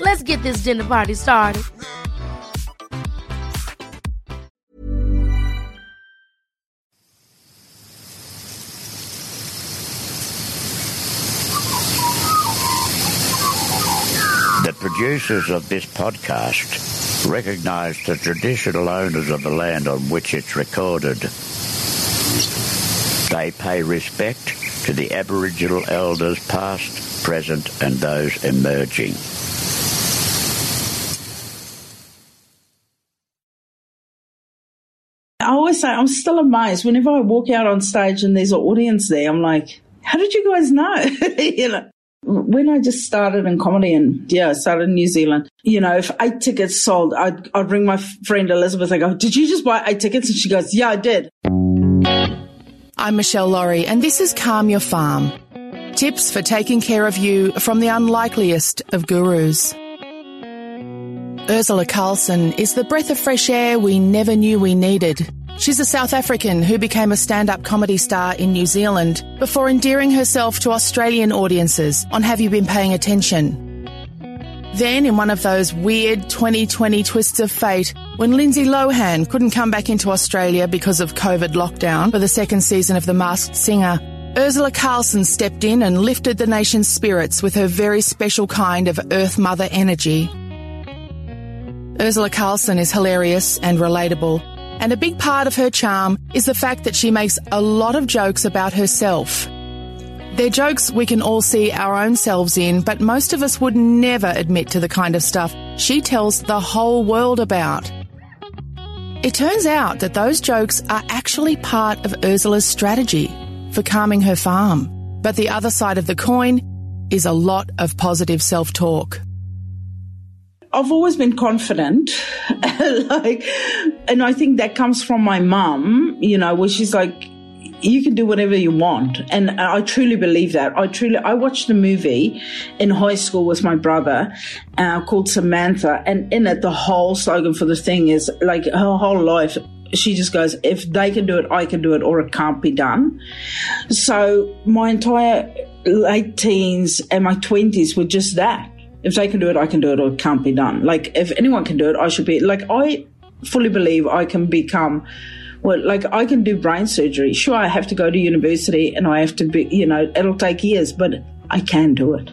Let's get this dinner party started. The producers of this podcast recognize the traditional owners of the land on which it's recorded. They pay respect to the Aboriginal elders past, present and those emerging. I always say I'm still amazed whenever I walk out on stage and there's an audience there. I'm like, how did you guys know? you know, when I just started in comedy and yeah, I started in New Zealand. You know, if eight tickets sold, I'd I'd ring my friend Elizabeth. I go, did you just buy eight tickets? And she goes, yeah, I did. I'm Michelle Laurie, and this is Calm Your Farm. Tips for taking care of you from the unlikeliest of gurus. Urzila Carlson is the breath of fresh air we never knew we needed. She's a South African who became a stand-up comedy star in New Zealand before endearing herself to Australian audiences on Have You Been Paying Attention? Then, in one of those weird 2020 twists of fate, when Lindsay Lohan couldn't come back into Australia because of COVID lockdown for the second season of The Masked Singer, Urzila Carlson stepped in and lifted the nation's spirits with her very special kind of Earth Mother energy. Urzila Carlson is hilarious and relatable, and a big part of her charm is the fact that she makes a lot of jokes about herself. They're jokes we can all see our own selves in, but most of us would never admit to the kind of stuff she tells the whole world about. It turns out that those jokes are actually part of Urzila's strategy for calming her farm. But the other side of the coin is a lot of positive self talk. I've always been confident, like, and I think that comes from my mum, you know, where she's like, you can do whatever you want. And I truly believe that. I truly, I watched a movie in high school with my brother uh, called Samantha. And in it, the whole slogan for the thing is like her whole life, she just goes, if they can do it, I can do it, or it can't be done. So my entire late teens and my 20s were just that. If they can do it, I can do it, or it can't be done. Like, if anyone can do it, I should be. Like, I fully believe I can become well, like I can do brain surgery. Sure, I have to go to university and I have to be, you know, it'll take years, but I can do it.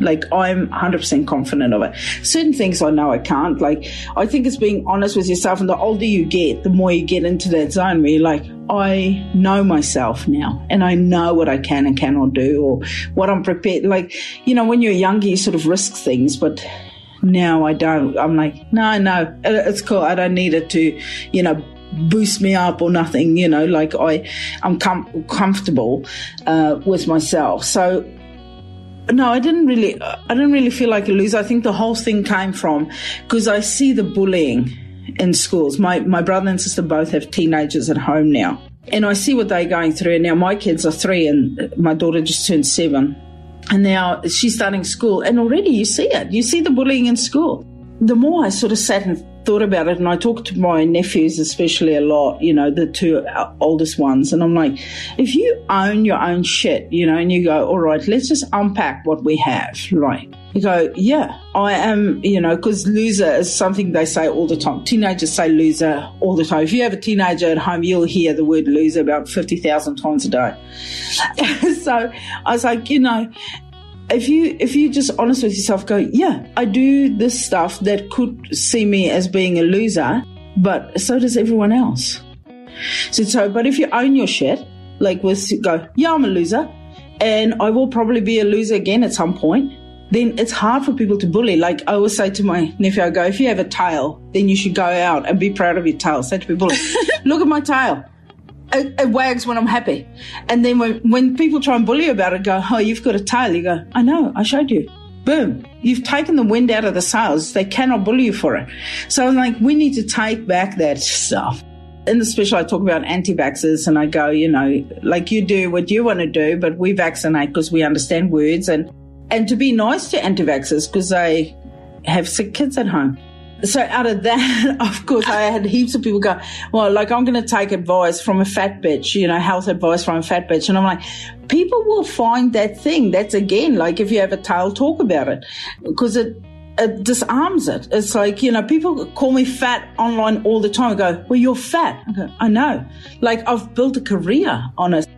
Like I'm 100% confident of it. Certain things I know I can't. Like I think it's being honest with yourself. And the older you get, the more you get into that zone where you're like, I know myself now and I know what I can and cannot do or what I'm prepared. Like, you know, when you're younger, you sort of risk things, but now I don't. I'm like, no, no, it's cool. I don't need it to, you know, boost me up or nothing. You know, like I, I'm com- comfortable uh, with myself. So no, I didn't really, I didn't really feel like a loser. I think the whole thing came from because I see the bullying in schools. My my brother and sister both have teenagers at home now, and I see what they're going through. And now my kids are three, and my daughter just turned seven, and now she's starting school, and already you see it. You see the bullying in school. The more I sort of sat and thought about it and I talk to my nephews especially a lot, you know, the two uh, oldest ones. And I'm like, if you own your own shit, you know, and you go, all right, let's just unpack what we have, right? You go, yeah, I am, you know, because loser is something they say all the time. Teenagers say loser all the time. If you have a teenager at home, you'll hear the word loser about 50,000 times a day. so I was like, you know, if you if you just honest with yourself, go, yeah, I do this stuff that could see me as being a loser, but so does everyone else. So, so but if you own your shit, like with go, yeah, I'm a loser, and I will probably be a loser again at some point. Then it's hard for people to bully. Like I always say to my nephew, I go, if you have a tail, then you should go out and be proud of your tail. Say to people, look at my tail it, it, wags when I'm happy. And then when, when people try and bully you about it, go, oh, you've got a tail. You go, I know, I showed you. Boom. You've taken the wind out of the sails. They cannot bully you for it. So I'm like, we need to take back that stuff. In the special, I talk about anti-vaxxers and I go, you know, like you do what you want to do, but we vaccinate because we understand words and, and to be nice to anti-vaxxers because they have sick kids at home so out of that, of course, I had heaps of people go, well, like I'm going to take advice from a fat bitch, you know, health advice from a fat bitch. And I'm like, people will find that thing. That's again, like if you have a tail, talk about it because it, it disarms it. It's like, you know, people call me fat online all the time. Go, well, you're fat. I go, I know. Like I've built a career on it.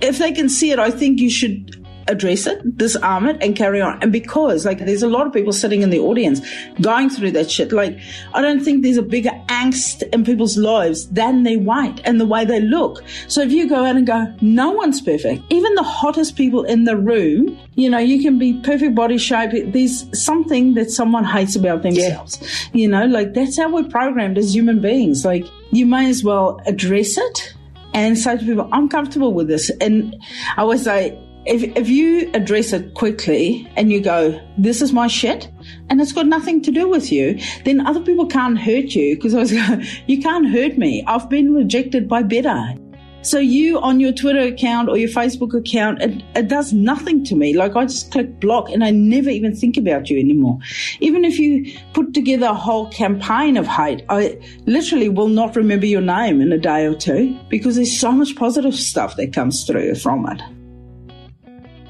If they can see it, I think you should address it, disarm it, and carry on. And because, like, there's a lot of people sitting in the audience going through that shit. Like, I don't think there's a bigger angst in people's lives than their weight and the way they look. So if you go out and go, no one's perfect, even the hottest people in the room, you know, you can be perfect body shape. There's something that someone hates about themselves. Yeah. You know, like that's how we're programmed as human beings. Like, you may as well address it and say to people, I'm comfortable with this. And I always say, if, if you address it quickly and you go, this is my shit, and it's got nothing to do with you, then other people can't hurt you because I was going, you can't hurt me. I've been rejected by better. So you on your Twitter account or your Facebook account, it, it does nothing to me. Like I just click block and I never even think about you anymore. Even if you put together a whole campaign of hate, I literally will not remember your name in a day or two because there's so much positive stuff that comes through from it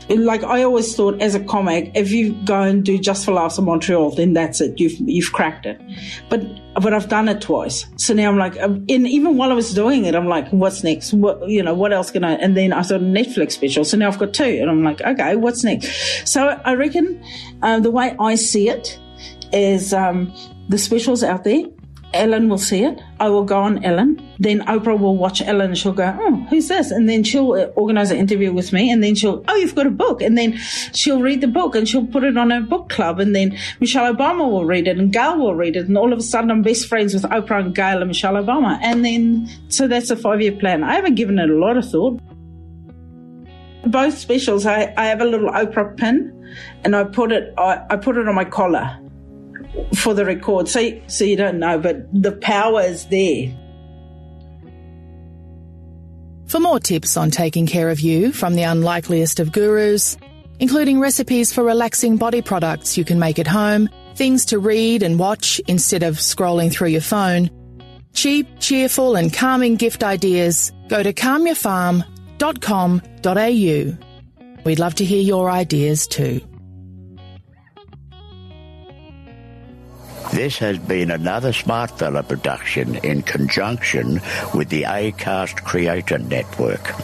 like I always thought as a comic, if you go and do Just for Laughs in Montreal, then that's it. You've you've cracked it. But but I've done it twice. So now I'm like, and even while I was doing it, I'm like, what's next? What you know, what else can I? And then I saw a Netflix special. So now I've got two, and I'm like, okay, what's next? So I reckon uh, the way I see it is um, the specials out there Ellen will see it. I will go on Ellen. Then Oprah will watch Ellen and she'll go, Oh, who's this? And then she'll uh, organize an interview with me. And then she'll, Oh, you've got a book. And then she'll read the book and she'll put it on her book club. And then Michelle Obama will read it and Gayle will read it. And all of a sudden I'm best friends with Oprah and Gayle and Michelle Obama. And then, so that's a five year plan. I haven't given it a lot of thought. Both specials, I, I have a little Oprah pin and I put it, I, I put it on my collar for the record. So, so you don't know, but the power is there. For more tips on taking care of you from the unlikeliest of gurus, including recipes for relaxing body products you can make at home, things to read and watch instead of scrolling through your phone, cheap, cheerful and calming gift ideas, go to calmyourfarm.com.au. We'd love to hear your ideas too. This has been another Smartfella production in conjunction with the ACAST Creator Network.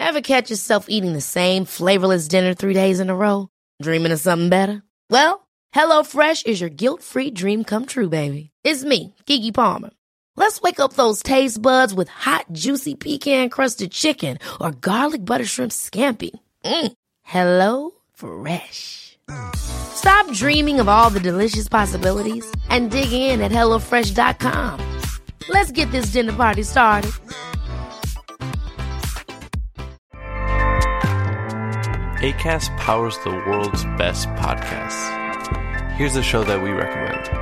Ever catch yourself eating the same flavorless dinner three days in a row? Dreaming of something better? Well, HelloFresh is your guilt free dream come true, baby. It's me, Keke Palmer. Let's wake up those taste buds with hot, juicy pecan crusted chicken or garlic butter shrimp scampi. Mm. Hello Fresh. Stop dreaming of all the delicious possibilities and dig in at HelloFresh.com. Let's get this dinner party started. ACAST powers the world's best podcasts. Here's a show that we recommend.